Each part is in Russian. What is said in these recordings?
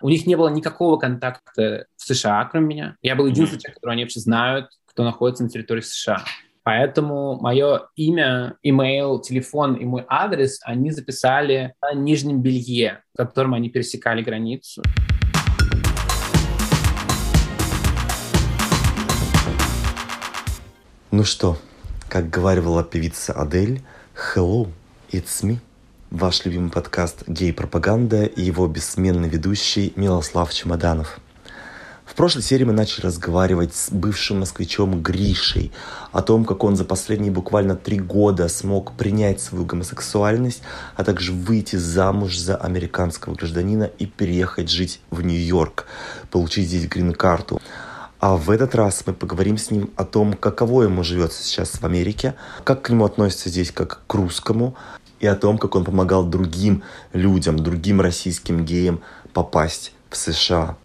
У них не было никакого контакта в США, кроме меня. Я был единственный человек, которого они вообще знают, кто находится на территории США. Поэтому мое имя, имейл, телефон и мой адрес они записали на нижнем белье, в котором они пересекали границу. Ну что, как говорила певица Адель, hello, it's me. Ваш любимый подкаст «Гей-пропаганда» и его бессменный ведущий Милослав Чемоданов – в прошлой серии мы начали разговаривать с бывшим москвичом Гришей о том, как он за последние буквально три года смог принять свою гомосексуальность, а также выйти замуж за американского гражданина и переехать жить в Нью-Йорк, получить здесь грин-карту. А в этот раз мы поговорим с ним о том, каково ему живется сейчас в Америке, как к нему относятся здесь как к русскому, и о том, как он помогал другим людям, другим российским геям попасть в США.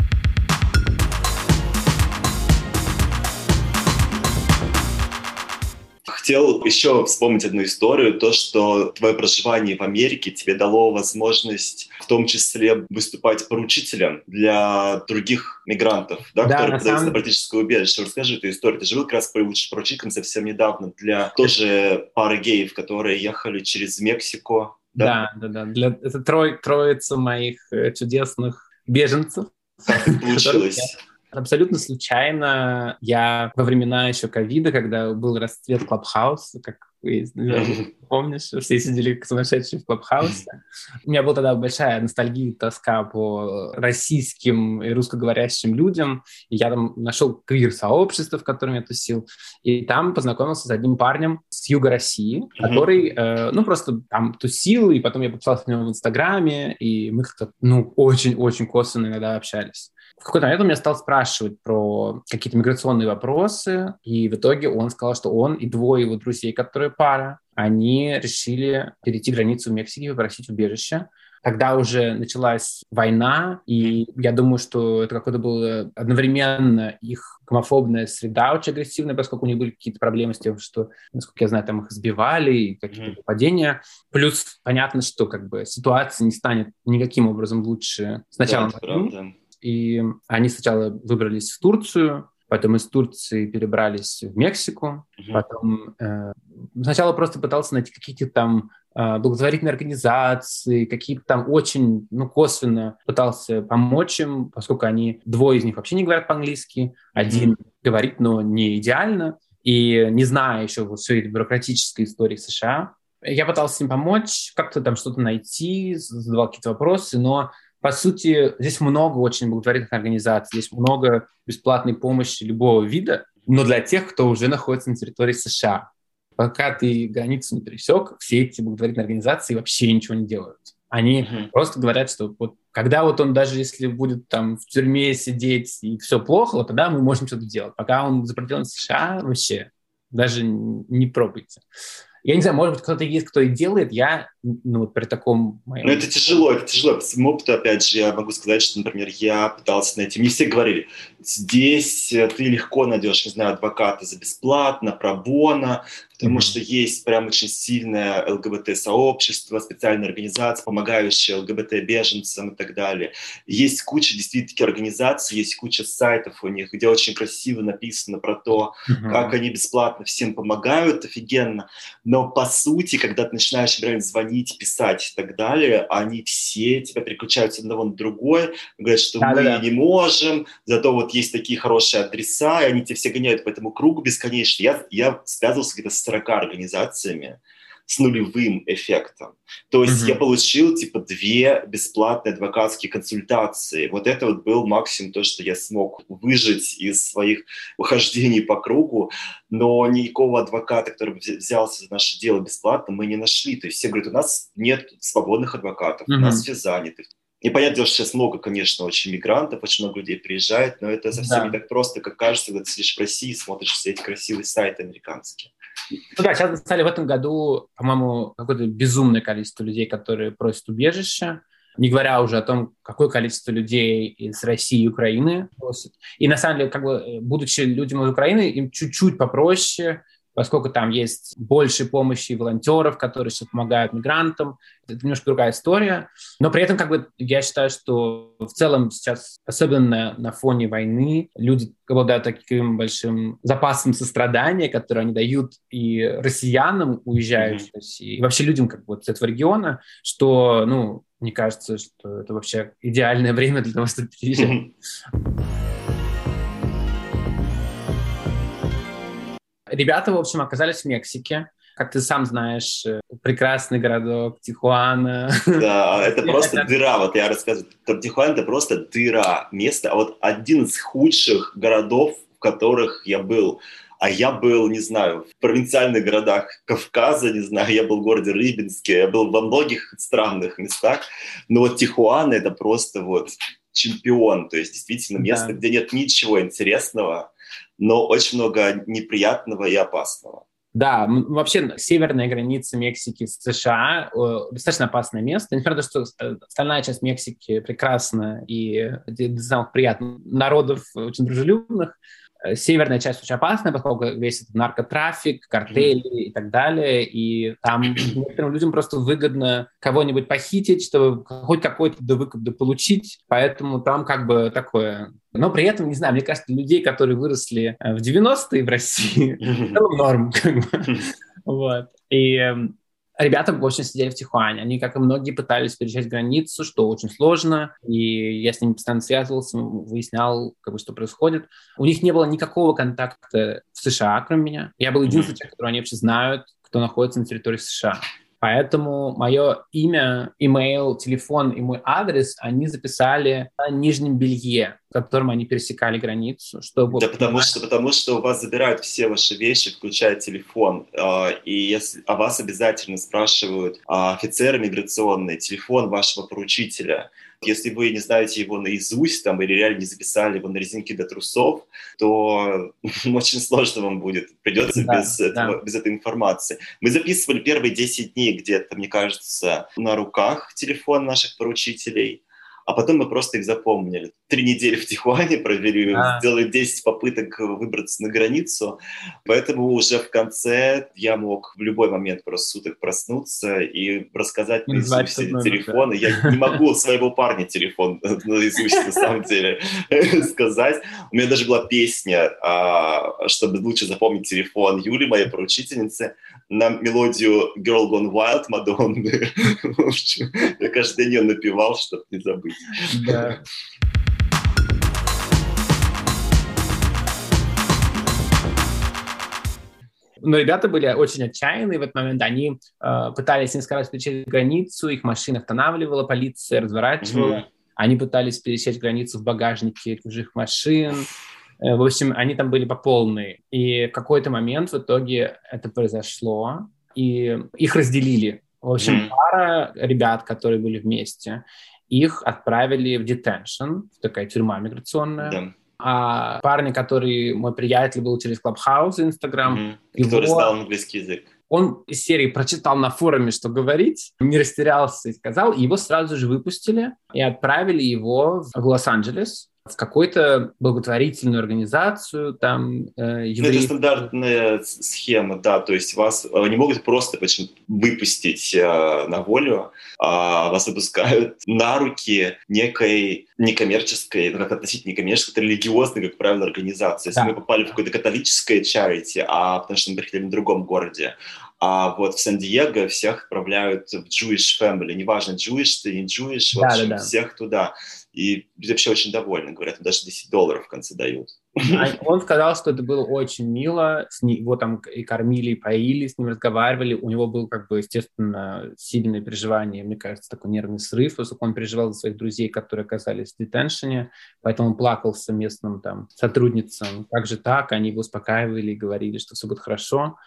Хотел еще вспомнить одну историю, то, что твое проживание в Америке тебе дало возможность в том числе выступать поручителем для других мигрантов, да, да, которые подаются самом... на политическое убежище. Расскажи эту историю. Ты же был как раз поручителем совсем недавно для тоже пары геев, которые ехали через Мексику. Да, да, да. да. Для... Это трой... троица моих э, чудесных беженцев. Как получилось? Абсолютно случайно я во времена еще ковида, когда был расцвет Клабхауса, как помнишь, все сидели сумасшедшие в Клабхаусе. У меня была тогда большая ностальгия и тоска по российским и русскоговорящим людям. И я там нашел квир-сообщество, в котором я тусил. И там познакомился с одним парнем с юга России, который, э, ну, просто там тусил, и потом я подписался на него в Инстаграме, и мы как-то, ну, очень-очень косвенно иногда общались. В какой-то момент он меня стал спрашивать про какие-то миграционные вопросы, и в итоге он сказал, что он и двое его друзей, которые пара, они решили перейти границу в Мексике и попросить убежище. Тогда уже началась война, и я думаю, что это какое-то было одновременно их гомофобная среда очень агрессивная, поскольку у них были какие-то проблемы с тем, что, насколько я знаю, там их избивали, и какие-то mm-hmm. нападения. Плюс понятно, что как бы ситуация не станет никаким образом лучше с началом да. И они сначала выбрались в Турцию, потом из Турции перебрались в Мексику, mm-hmm. потом э, сначала просто пытался найти какие-то там э, благотворительные организации, какие-то там очень, ну, косвенно пытался помочь им, поскольку они, двое из них вообще не говорят по-английски, один mm-hmm. говорит, но не идеально, и не зная еще вот всей этой бюрократической истории США, я пытался им помочь, как-то там что-то найти, задавал какие-то вопросы, но по сути, здесь много очень благотворительных организаций, здесь много бесплатной помощи любого вида, но для тех, кто уже находится на территории США. Пока ты границу не пересек, все эти благотворительные организации вообще ничего не делают. Они mm-hmm. просто говорят, что вот когда вот он даже если будет там в тюрьме сидеть и все плохо, вот тогда мы можем что-то делать. Пока он за пределами США, вообще даже не пробуйте. Я не знаю, может быть, кто-то есть, кто и делает. Я, ну, вот при таком моем... Ну, это тяжело, это тяжело. По своему опыту, опять же, я могу сказать, что, например, я пытался найти... Мне все говорили, здесь э, ты легко найдешь, не знаю, адвоката за бесплатно, пробона, потому mm-hmm. что есть прям очень сильное ЛГБТ-сообщество, специальная организация, помогающая ЛГБТ-беженцам и так далее. Есть куча действительно организаций, есть куча сайтов у них, где очень красиво написано про то, mm-hmm. как они бесплатно всем помогают, офигенно. Но по сути, когда ты начинаешь реально звонить, писать и так далее, они все тебя переключают с одного на другое, говорят, что да, мы да, да. не можем, зато вот есть такие хорошие адреса, и они тебя все гоняют по этому кругу бесконечно. Я, я связывался где-то с 40 организациями с нулевым эффектом. То есть mm-hmm. я получил типа две бесплатные адвокатские консультации. Вот это вот был максимум то, что я смог выжить из своих ухождений по кругу, но никакого адвоката, который взялся за наше дело бесплатно, мы не нашли. То есть все говорят, у нас нет свободных адвокатов, mm-hmm. у нас все заняты. И понятно, что сейчас много, конечно, очень мигрантов, очень много людей приезжает, но это совсем да. не так просто, как кажется, когда ты сидишь в России и смотришь все эти красивые сайты американские. Ну да, сейчас стали в этом году, по-моему, какое-то безумное количество людей, которые просят убежища, не говоря уже о том, какое количество людей из России и Украины просят. И на самом деле, как бы, будучи людьми из Украины, им чуть-чуть попроще, поскольку там есть больше помощи волонтеров, которые сейчас помогают мигрантам. Это немножко другая история. Но при этом как бы я считаю, что в целом сейчас, особенно на фоне войны, люди обладают таким большим запасом сострадания, который они дают и россиянам, уезжающим mm-hmm. и вообще людям как бы вот с этого региона, что, ну, мне кажется, что это вообще идеальное время для того, чтобы переезжать. Ребята, в общем, оказались в Мексике. Как ты сам знаешь, э, прекрасный городок Тихуана. Да, это просто дыра. Вот я рассказываю. Тихуана — это просто дыра. Место, а вот один из худших городов, в которых я был. А я был, не знаю, в провинциальных городах Кавказа, не знаю, я был в городе Рыбинске, я был во многих странных местах. Но вот Тихуана — это просто вот чемпион. То есть действительно место, да. где нет ничего интересного, но очень много неприятного и опасного. Да, вообще северная граница Мексики с США э, достаточно опасное место. Несмотря на то, что остальная часть Мексики прекрасна и самых приятных народов, очень дружелюбных, Э, северная часть очень опасная, поскольку весь этот наркотрафик, картели и так далее, и там некоторым людям просто выгодно кого-нибудь похитить, чтобы хоть какой-то довыкуп дополучить, поэтому там как бы такое. Но при этом, не знаю, мне кажется, людей, которые выросли э, в 90-е в России, это норм. Как бы. Вот. И эм, Ребята, общем, сидели в Тихуане. Они, как и многие, пытались переезжать границу, что очень сложно. И я с ними постоянно связывался, выяснял, как бы, что происходит. У них не было никакого контакта в США, кроме меня. Я был единственным, mm-hmm. который они вообще знают, кто находится на территории США. Поэтому мое имя, имейл, телефон и мой адрес они записали на нижнем белье, которым они пересекали границу, чтобы... Да, потому что, потому что у вас забирают все ваши вещи, включая телефон, а, и если о вас обязательно спрашивают а, офицеры миграционные, телефон вашего поручителя. Если вы не знаете его наизусть там, или реально не записали его на резинке до трусов, то очень сложно вам будет. Придется да, без, да. Этого, без этой информации. Мы записывали первые 10 дней где-то, мне кажется, на руках телефон наших поручителей а потом мы просто их запомнили. Три недели в Тихуане провели, а. сделали 10 попыток выбраться на границу, поэтому уже в конце я мог в любой момент просто суток проснуться и рассказать наизусть телефоны. Я не могу своего парня телефон наизусть на самом деле сказать. У меня даже была песня, а, чтобы лучше запомнить телефон Юли, моей поручительницы, на мелодию Girl Gone Wild Мадонны. Я каждый день ее напевал, чтобы не забыть. Да. Но ребята были очень отчаянные в этот момент. Они э, пытались несколько раз пересечь границу, их машина останавливала, полиция разворачивала. Mm-hmm. Они пытались пересечь границу в багажнике чужих машин. Э, в общем, они там были по полной. И в какой-то момент в итоге это произошло, и их разделили. В общем, mm-hmm. пара ребят, которые были вместе, их отправили в детеншн, такая тюрьма миграционная. Да. А парни, который мой приятель был через Clubhouse, Instagram, mm-hmm. его... который знал английский язык. Он из серии прочитал на форуме, что говорить, не растерялся и сказал, его сразу же выпустили и отправили его в Лос-Анджелес, в какую-то благотворительную организацию, там э, евреи... Ну, это стандартная схема, да, то есть вас э, не могут просто почему выпустить э, на волю, а вас выпускают на руки некой некоммерческой, ну, как относительно некоммерческой, это религиозной, как правило, организации. Если да. мы попали в какое-то католическое charity, а потому что мы приехали в другом городе, а вот в Сан-Диего всех отправляют в Jewish family, неважно, Jewish ты, не Jewish, в да, общем, да, да. всех туда. И вообще очень довольны, говорят, даже 10 долларов в конце дают. А он сказал, что это было очень мило, с ним, его там и кормили, и поили, с ним разговаривали, у него был, как бы, естественно, сильное переживание, мне кажется, такой нервный срыв, поскольку он переживал за своих друзей, которые оказались в детеншене, поэтому он плакал с местным там сотрудницам, как же так, они его успокаивали и говорили, что все будет хорошо.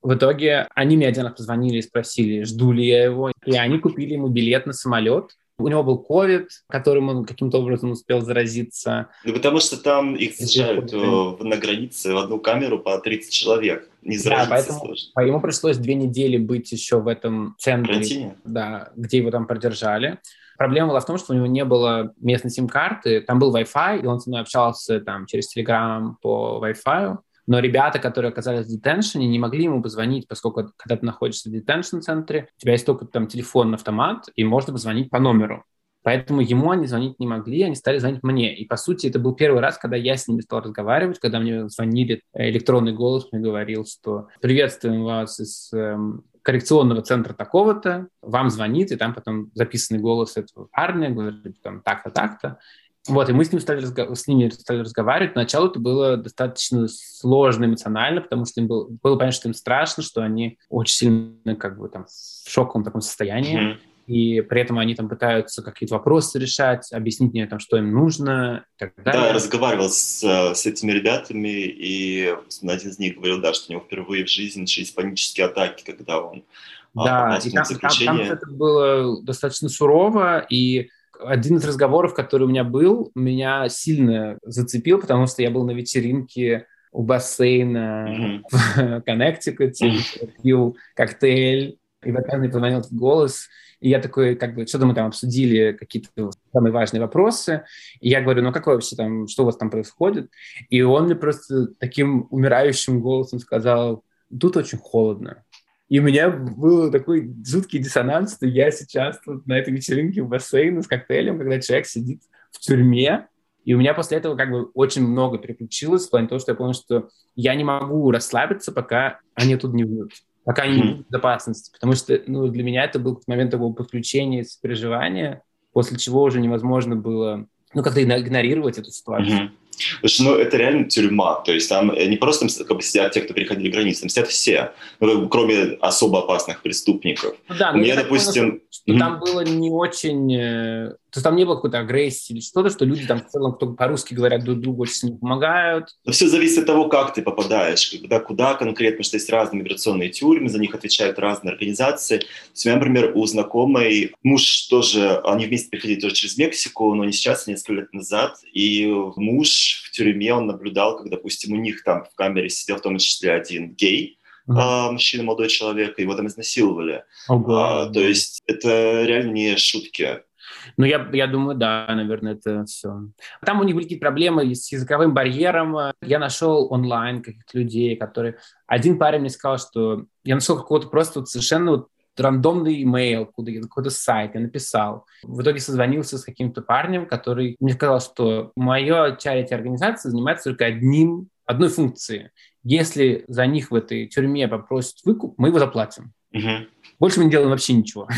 В итоге они мне один раз позвонили и спросили, жду ли я его, и они купили ему билет на самолет, у него был ковид, которым он каким-то образом успел заразиться. Ну, потому что там их сажают э, на границе в одну камеру по 30 человек. Не да, поэтому сложно. Ему пришлось две недели быть еще в этом центре, Карантине? да, где его там продержали. Проблема была в том, что у него не было местной сим-карты, там был Wi-Fi, и он со мной общался там через Telegram по Wi-Fi, Но ребята, которые оказались в детеншене, не могли ему позвонить, поскольку когда ты находишься в детеншн-центре, у тебя есть только там телефонный автомат, и можно позвонить по номеру. Поэтому ему они звонить не могли, они стали звонить мне. И, по сути, это был первый раз, когда я с ними стал разговаривать, когда мне звонили, э, электронный голос мне говорил, что «Приветствуем вас из эм, коррекционного центра такого-то, вам звонит, и там потом записанный голос этого парня, говорит там так-то, так-то. Вот, и мы с, ним стали с ними стали разговаривать. Поначалу это было достаточно сложно эмоционально, потому что им было, было понятно, что им страшно, что они очень сильно как бы там в шоковом таком состоянии. Mm-hmm и при этом они там пытаются какие-то вопросы решать, объяснить мне, там, что им нужно и так далее. Да, я разговаривал с, с этими ребятами, и один из них говорил, да, что у него впервые в жизни начались панические атаки, когда он а, да, и там, там, там это было достаточно сурово, и один из разговоров, который у меня был, меня сильно зацепил, потому что я был на вечеринке у бассейна mm-hmm. в Коннектикуте, пил коктейль, и в этот позвонил этот голос, и я такой, как бы, что-то мы там обсудили, какие-то самые важные вопросы. И я говорю, ну какое вообще там, что у вас там происходит? И он мне просто таким умирающим голосом сказал, тут очень холодно. И у меня был такой жуткий диссонанс, что я сейчас тут на этой вечеринке в бассейне с коктейлем, когда человек сидит в тюрьме, и у меня после этого как бы очень много переключилось в плане того, что я понял, что я не могу расслабиться, пока они тут не выйдут пока они не будут в безопасности. Потому что ну, для меня это был момент такого подключения, сопереживания, после чего уже невозможно было ну, как-то игнорировать эту ситуацию. Mm-hmm. Слушай, ну это реально тюрьма, то есть там э, не просто как бы, сидят те, кто переходили границы, там сидят все, ну, кроме особо опасных преступников. Ну, да, У меня, допустим... Понял, mm-hmm. там было не очень э, то есть там не было какой-то агрессии или что-то, что люди там в целом, кто по-русски говорят, друг другу очень сильно помогают. Но все зависит от того, как ты попадаешь, когда, куда конкретно, потому что есть разные миграционные тюрьмы, за них отвечают разные организации. То есть у меня, например, у знакомой муж тоже, они вместе приходили тоже через Мексику, но не сейчас, а несколько лет назад, и муж тюрьме, он наблюдал, как, допустим, у них там в камере сидел в том числе один гей. А, мужчина, молодой человек, его там изнасиловали. Oh, а, то есть это реально не шутки. Ну, я, я думаю, да, наверное, это все. Там у них были какие-то проблемы с языковым барьером. Я нашел онлайн каких-то людей, которые... Один парень мне сказал, что я нашел какого-то просто вот совершенно вот рандомный имейл, куда какой-то сайт, я написал. В итоге созвонился с каким-то парнем, который мне сказал, что моя charity организация занимается только одним, одной функцией. Если за них в этой тюрьме попросят выкуп, мы его заплатим. Угу. Больше мы не делаем вообще ничего.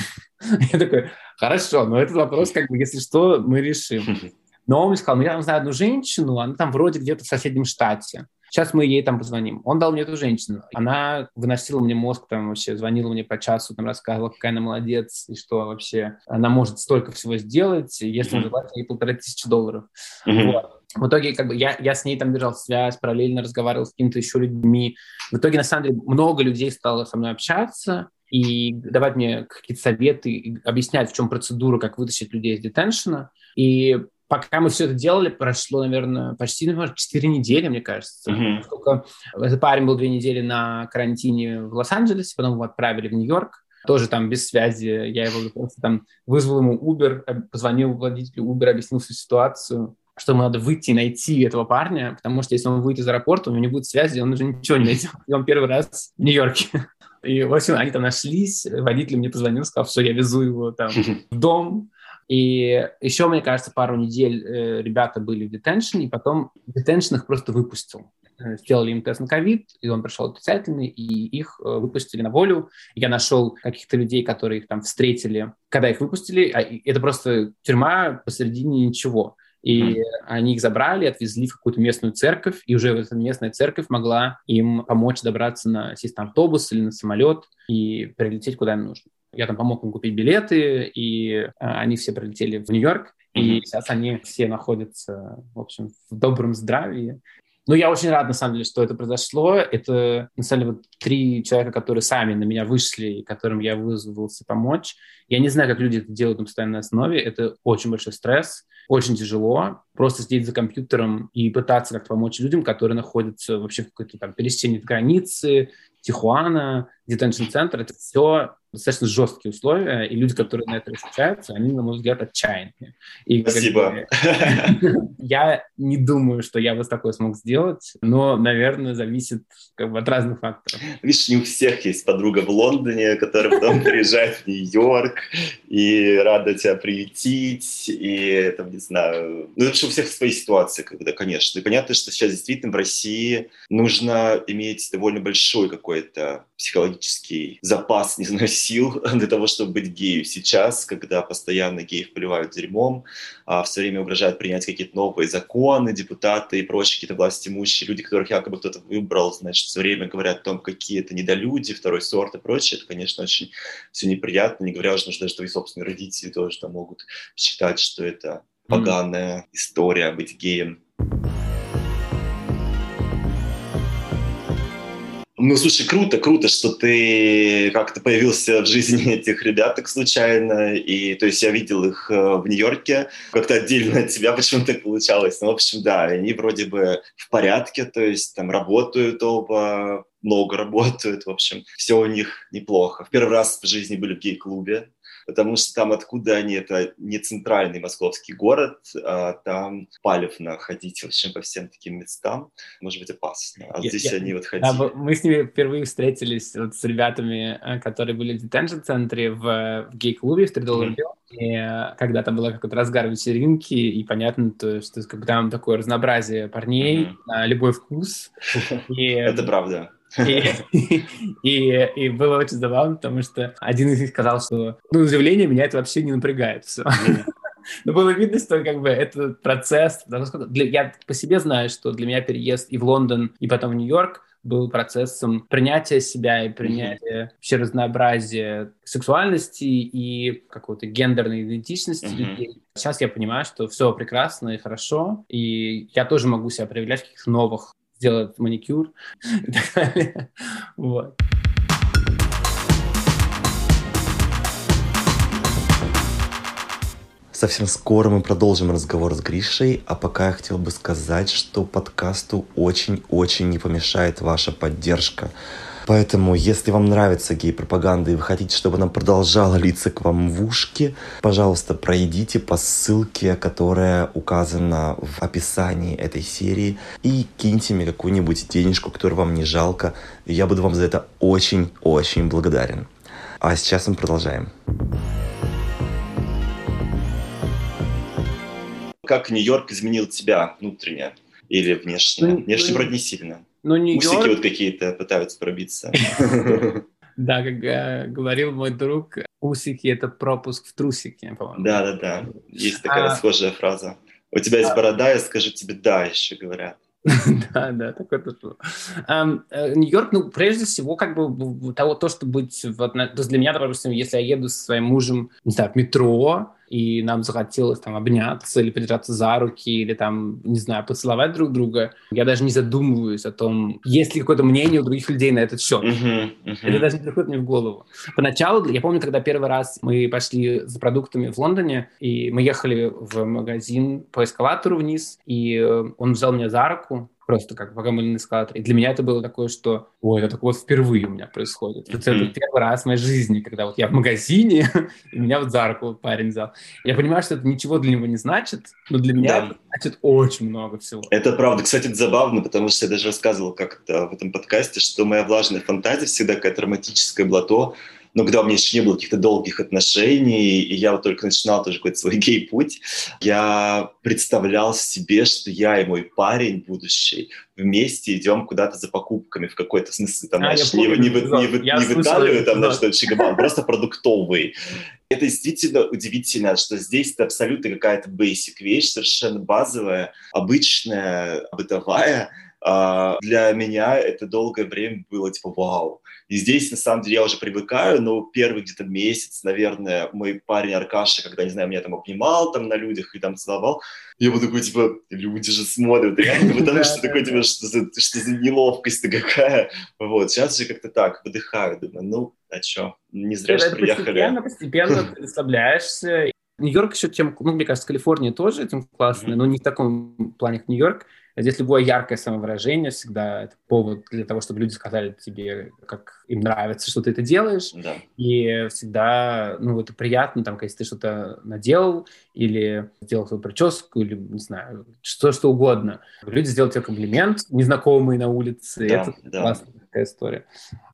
Я такой, хорошо, но этот вопрос, как бы, если что, мы решим. Но он мне сказал, ну я там знаю одну женщину, она там вроде где-то в соседнем штате. Сейчас мы ей там позвоним. Он дал мне эту женщину. Она выносила мне мозг, там вообще звонила мне по часу, там рассказывала, какая она молодец, и что вообще она может столько всего сделать, если mm-hmm. он ей полторы тысячи долларов. Mm-hmm. Вот. В итоге как бы я, я с ней там держал связь, параллельно разговаривал с какими-то еще людьми. В итоге, на самом деле, много людей стало со мной общаться и давать мне какие-то советы, объяснять, в чем процедура, как вытащить людей из детеншена. И пока мы все это делали, прошло, наверное, почти, наверное, 4 недели, мне кажется. Mm-hmm. Поскольку этот парень был две недели на карантине в Лос-Анджелесе, потом его отправили в Нью-Йорк, тоже там без связи. Я его просто там вызвал ему Uber, позвонил водителю Uber, объяснил всю ситуацию что ему надо выйти и найти этого парня, потому что если он выйдет из аэропорта, у него не будет связи, он уже ничего не найдет. И он первый раз в Нью-Йорке. И, в общем, они там нашлись, водитель мне позвонил, сказал, что я везу его там в дом. И еще, мне кажется, пару недель э, ребята были в детеншене, и потом детеншн их просто выпустил. Э, сделали им тест на ковид, и он пришел отрицательный, и их э, выпустили на волю. Я нашел каких-то людей, которые их там встретили, когда их выпустили. А, это просто тюрьма посередине ничего. И mm. они их забрали, отвезли в какую-то местную церковь, и уже эта местная церковь могла им помочь добраться на сесть на автобус или на самолет и прилететь куда им нужно. Я там помог им купить билеты, и а, они все прилетели в Нью-Йорк, и сейчас они все находятся, в общем, в добром здравии. Ну, я очень рад, на самом деле, что это произошло. Это, на самом деле, вот три человека, которые сами на меня вышли, и которым я вызвался помочь. Я не знаю, как люди это делают на постоянной основе. Это очень большой стресс, очень тяжело. Просто сидеть за компьютером и пытаться как-то помочь людям, которые находятся вообще в какой-то там пересечении границы, Тихуана, детеншн-центр, это все достаточно жесткие условия, и люди, которые на это решаются, они, на мой взгляд, отчаянные. И, Спасибо. я не думаю, что я бы такое смог сделать, но, наверное, зависит как бы от разных факторов. Видишь, не у всех есть подруга в Лондоне, которая потом приезжает в Нью-Йорк и рада тебя приютить, и, там, не знаю, ну, это у всех свои ситуации, когда, конечно. И понятно, что сейчас действительно в России нужно иметь довольно большой какой-то психологический запас, не знаю, сил для того, чтобы быть геем сейчас, когда постоянно геев поливают дерьмом, а все время угрожают принять какие-то новые законы, депутаты и прочие какие-то власти имущие, люди, которых якобы кто-то выбрал, значит, все время говорят о том, какие это недолюди, второй сорт и прочее. Это, конечно, очень все неприятно, не говоря уже, что даже твои собственные родители тоже там могут считать, что это поганая история быть геем. Ну, слушай, круто, круто, что ты как-то появился в жизни этих ребяток случайно. И, то есть, я видел их э, в Нью-Йорке, как-то отдельно от тебя почему так получалось. Ну, в общем, да, они вроде бы в порядке, то есть, там, работают оба, много работают, в общем, все у них неплохо. В первый раз в жизни были в гей-клубе, потому что там, откуда они, это не центральный московский город, а там палевно ходить, в общем, по всем таким местам, может быть, опасно. А я, здесь я, они вот ходили. Да, мы с ними впервые встретились вот с ребятами, э, которые были в детеншн-центре в, в гей-клубе в 3 доллара mm-hmm. и э, когда там было какой-то разгар вечеринки, и понятно, то, что как бы, там такое разнообразие парней mm-hmm. на любой вкус. Это правда. И, и, и было очень забавно, потому что один из них сказал, что, ну, удивление меня это вообще не напрягает все. Но было видно, что как бы этот процесс, для, я по себе знаю, что для меня переезд и в Лондон, и потом в Нью-Йорк был процессом принятия себя и принятия mm-hmm. вообще разнообразия сексуальности и какой-то гендерной идентичности mm-hmm. Сейчас я понимаю, что все прекрасно и хорошо, и я тоже могу себя проявлять в каких-то новых сделать маникюр и так далее. Вот. Совсем скоро мы продолжим разговор с Гришей, а пока я хотел бы сказать, что подкасту очень-очень не помешает ваша поддержка. Поэтому, если вам нравится гей-пропаганда и вы хотите, чтобы она продолжала литься к вам в ушки, пожалуйста, пройдите по ссылке, которая указана в описании этой серии, и киньте мне какую-нибудь денежку, которую вам не жалко. Я буду вам за это очень-очень благодарен. А сейчас мы продолжаем. Как Нью-Йорк изменил тебя внутренне или внешне? Ну, внешне ну, вроде не сильно. Ну, Нью-Йорк... Усики вот какие-то пытаются пробиться. Да, как э, говорил мой друг, усики — это пропуск в трусики, по-моему. Да-да-да, есть такая а... схожая фраза. У тебя есть борода, я скажу тебе «да» еще говорят. да, да, такое тоже. Э, Нью-Йорк, ну, прежде всего, как бы того, то, что быть... Вот, то есть для меня, допустим, если я еду со своим мужем, не знаю, в метро, и нам захотелось там обняться или подержаться за руки, или там, не знаю, поцеловать друг друга, я даже не задумываюсь о том, есть ли какое-то мнение у других людей на этот счет. Uh-huh, uh-huh. Это даже не приходит мне в голову. Поначалу, я помню, когда первый раз мы пошли за продуктами в Лондоне, и мы ехали в магазин по эскалатору вниз, и э, он взял меня за руку, просто как на эскалаторе. И для меня это было такое, что, ой, это так вот впервые у меня происходит. Mm-hmm. Это первый раз в моей жизни, когда вот я в магазине, и меня вот за руку парень взял. Я понимаю, что это ничего для него не значит, но для меня да. это значит очень много всего. Это правда. Кстати, это забавно, потому что я даже рассказывал как-то в этом подкасте, что моя влажная фантазия всегда какая-то романтическое блато, но когда у меня еще не было каких-то долгих отношений, и я вот только начинал тоже какой-то свой гей-путь, я представлял себе, что я и мой парень будущий вместе идем куда-то за покупками в какой-то смысле, там, а, знаешь, не, не, не, в, не в Италию, там, на что Чигабан, просто продуктовый. Это действительно удивительно, что здесь это абсолютно какая-то basic вещь, совершенно базовая, обычная, бытовая, а, для меня это долгое время было типа вау. И здесь, на самом деле, я уже привыкаю, но первый где-то месяц, наверное, мой парень Аркаша, когда, не знаю, меня там обнимал там на людях и там целовал, я был такой, типа, люди же смотрят, реально, потому что такой, типа, что за, что за неловкость-то какая. Вот, сейчас же как-то так, выдыхаю, думаю, ну, а что, не зря, что приехали. Постепенно, постепенно расслабляешься, Нью-Йорк еще тем, ну, мне кажется, Калифорния тоже этим классная, но не в таком плане, как Нью-Йорк. Здесь любое яркое самовыражение всегда это повод для того, чтобы люди сказали тебе, как им нравится, что ты это делаешь. Да. И всегда, ну, это приятно, там, если ты что-то наделал или сделал свою прическу, или, не знаю, что, что угодно. Люди сделают тебе комплимент, незнакомые на улице. Да, это да. классная такая история.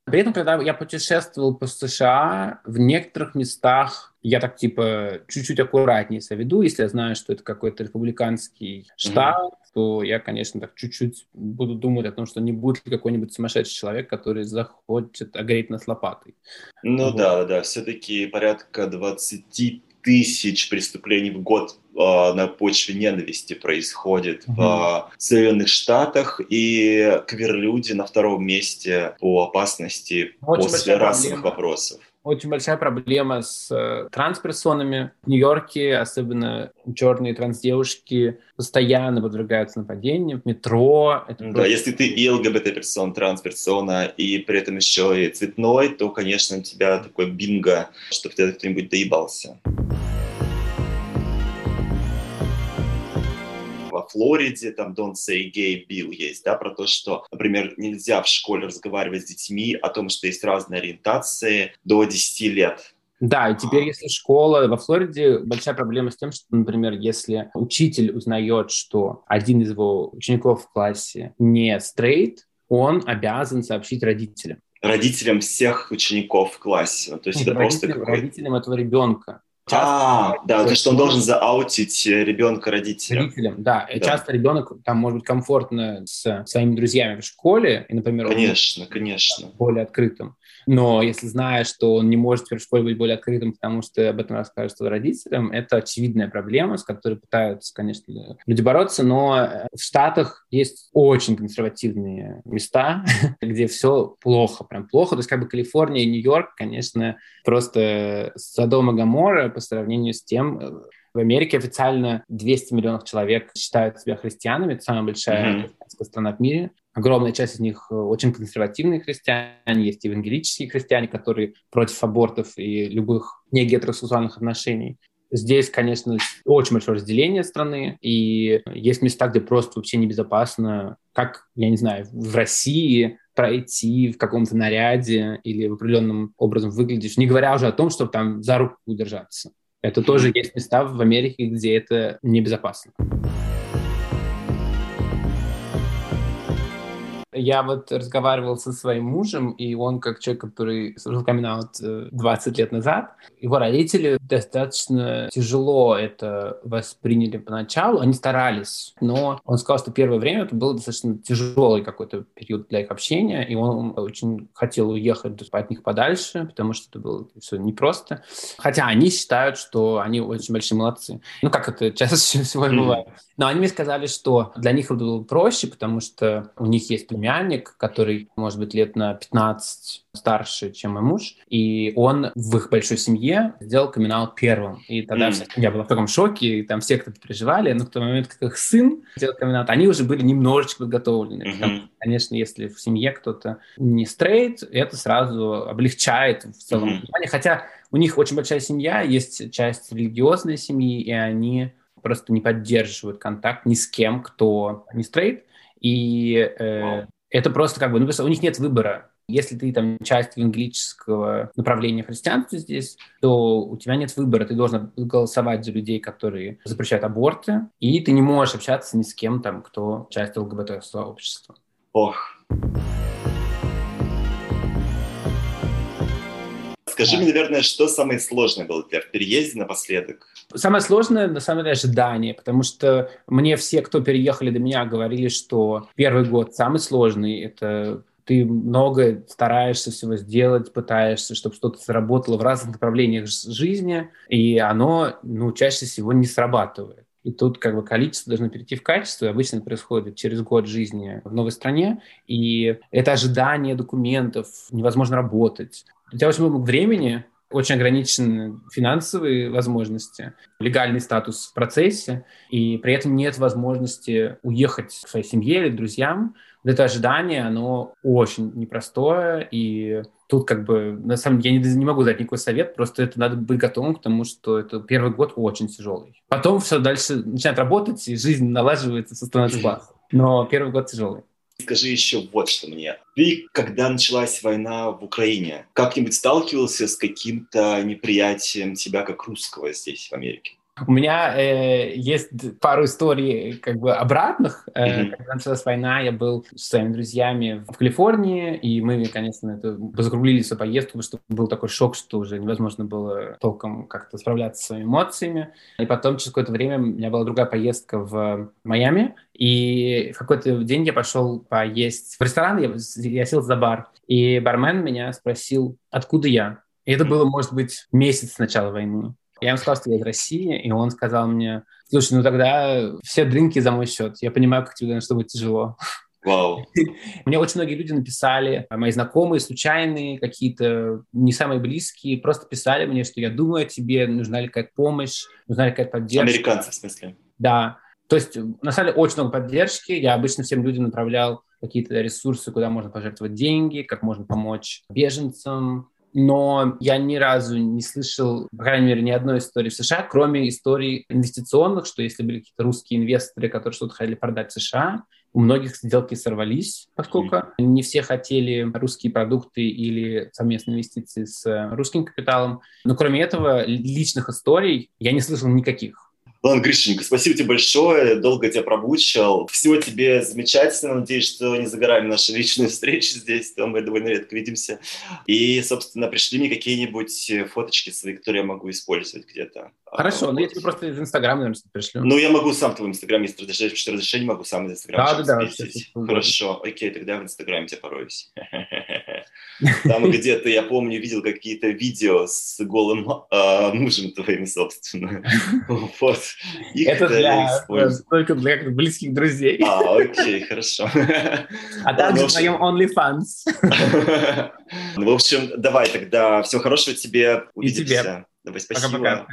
При этом, когда я путешествовал по США, в некоторых местах я так, типа, чуть-чуть аккуратнее себя веду. Если я знаю, что это какой-то республиканский штат, mm-hmm. то я, конечно, так чуть-чуть буду думать о том, что не будет ли какой-нибудь сумасшедший человек, который захочет огреть нас лопатой. Ну вот. да, да, все-таки порядка 20 тысяч преступлений в год э, на почве ненависти происходит угу. в Соединенных Штатах, и квир-люди на втором месте по опасности Очень после расовых проблема. вопросов. Очень большая проблема с э, трансперсонами. В Нью-Йорке, особенно черные трансдевушки, постоянно подвергаются нападениям в метро. Это да, просто... если ты и ЛГБТ-персон, трансперсона, и при этом еще и цветной, то, конечно, у тебя такой бинго, чтобы тебя кто-нибудь доебался. Во Флориде, там Don't Say Gay Bill есть, да, про то, что, например, нельзя в школе разговаривать с детьми о том, что есть разные ориентации до 10 лет. Да, и теперь, если школа во Флориде, большая проблема с тем, что, например, если учитель узнает, что один из его учеников в классе не стрейт, он обязан сообщить родителям. Родителям всех учеников в классе. То есть Нет, это просто какой родителям этого ребенка. Часто, а, да, то, что он должен зааутить э, ребенка родителям. Родителям, да. Да. часто ребенок там может быть комфортно с своими друзьями в школе, и, например, конечно, конечно. более открытым. Но если знаешь, что он не может теперь в школе быть более открытым, потому что об этом расскажет родителям, это очевидная проблема, с которой пытаются, конечно, люди бороться, но э, в Штатах есть очень консервативные места, где все плохо, прям плохо. То есть как бы Калифорния и Нью-Йорк, конечно, просто Содом и Гамора по сравнению с тем, э, в Америке официально 200 миллионов человек считают себя христианами. Это самая большая mm-hmm. страна в мире. Огромная часть из них э, очень консервативные христиане, есть евангелические христиане, которые против абортов и любых негетеросексуальных отношений. Здесь, конечно, очень большое разделение страны, и есть места, где просто вообще небезопасно, как, я не знаю, в России пройти в каком-то наряде или в определенном образом выглядишь, не говоря уже о том, чтобы там за руку удержаться. Это тоже есть места в Америке, где это небезопасно. Я вот разговаривал со своим мужем, и он, как человек, который служил камин 20 лет назад, его родители достаточно тяжело это восприняли поначалу. Они старались, но он сказал, что первое время это был достаточно тяжелый какой-то период для их общения, и он очень хотел уехать от них подальше, потому что это было все непросто. Хотя они считают, что они очень большие молодцы. Ну, как это часто всего бывает. Но они мне сказали, что для них это было проще, потому что у них есть племянник, который, может быть, лет на 15 старше, чем мой муж, и он в их большой семье сделал камин первым. И тогда mm. вся семья была в таком шоке, и там все кто-то переживали, но в тот момент, как их сын сделал камин они уже были немножечко подготовлены. Mm-hmm. Потому, конечно, если в семье кто-то не стрейт, это сразу облегчает в целом mm-hmm. Хотя у них очень большая семья, есть часть религиозной семьи, и они просто не поддерживают контакт ни с кем, кто не стрейт. И э, это просто как бы, ну, у них нет выбора. Если ты там часть евангелического направления христианства здесь, то у тебя нет выбора. Ты должен голосовать за людей, которые запрещают аборты, и ты не можешь общаться ни с кем там, кто часть ЛГБТ-сообщества. Ох. Скажи мне, наверное, что самое сложное было для тебя в переезде напоследок? Самое сложное, на самом деле, ожидание, потому что мне все, кто переехали до меня, говорили, что первый год самый сложный, это ты много стараешься всего сделать, пытаешься, чтобы что-то сработало в разных направлениях жизни, и оно, ну, чаще всего не срабатывает. И тут как бы количество должно перейти в качество, обычно это происходит через год жизни в новой стране, и это ожидание документов, невозможно работать у тебя очень много времени, очень ограничены финансовые возможности, легальный статус в процессе, и при этом нет возможности уехать к своей семье или друзьям. Вот это ожидание, оно очень непростое, и тут как бы, на самом деле, я не, не могу дать никакой совет, просто это надо быть готовым к тому, что это первый год очень тяжелый. Потом все дальше начинает работать, и жизнь налаживается, становится классно. Но первый год тяжелый. Скажи еще вот что мне. Ты, когда началась война в Украине, как-нибудь сталкивался с каким-то неприятием тебя как русского здесь, в Америке? У меня э, есть пару историй как бы обратных. Э, mm-hmm. Когда началась война, я был с своими друзьями в Калифорнии, и мы, конечно, это закруглили свою поездку, потому что был такой шок, что уже невозможно было толком как-то справляться с своими эмоциями. И потом через какое-то время у меня была другая поездка в Майами, и в какой-то день я пошел поесть в ресторан, я, я сел за бар, и бармен меня спросил, откуда я. И это было, может быть, месяц с начала войны. Я ему сказал, что я из России, и он сказал мне, слушай, ну тогда все дринки за мой счет. Я понимаю, как тебе, наверное, что будет тяжело. Вау. Мне очень многие люди написали, мои знакомые, случайные, какие-то не самые близкие, просто писали мне, что я думаю о тебе, нужна ли какая-то помощь, нужна ли какая-то поддержка. Американцы, в смысле? Да. То есть, на самом деле, очень много поддержки. Я обычно всем людям направлял какие-то ресурсы, куда можно пожертвовать деньги, как можно помочь беженцам, но я ни разу не слышал, по крайней мере, ни одной истории в США, кроме историй инвестиционных, что если были какие-то русские инвесторы, которые что-то хотели продать в США, у многих сделки сорвались, поскольку mm. не все хотели русские продукты или совместные инвестиции с русским капиталом. Но кроме этого, личных историй я не слышал никаких. Ладно, Гришенька, спасибо тебе большое, долго тебя промучил. Всего тебе замечательно, надеюсь, что не загораем наши личные встречи здесь, там мы довольно редко видимся. И, собственно, пришли мне какие-нибудь фоточки свои, которые я могу использовать где-то. Хорошо, ну я тебе просто из Инстаграма, наверное, пришлю. Ну, я могу сам твой Инстаграм, если разрешение, могу сам из Инстаграма Да, да, да. Хорошо, окей, тогда в Инстаграме тебя пороюсь. Там где-то, я помню, видел какие-то видео с голым э, мужем твоим, собственно. Вот. Их Это для, только для близких друзей. А, окей, хорошо. А также в моем OnlyFans. Ну, в общем, давай тогда. Всего хорошего тебе. Увидимся. И тебе. Давай, спасибо. Пока-пока.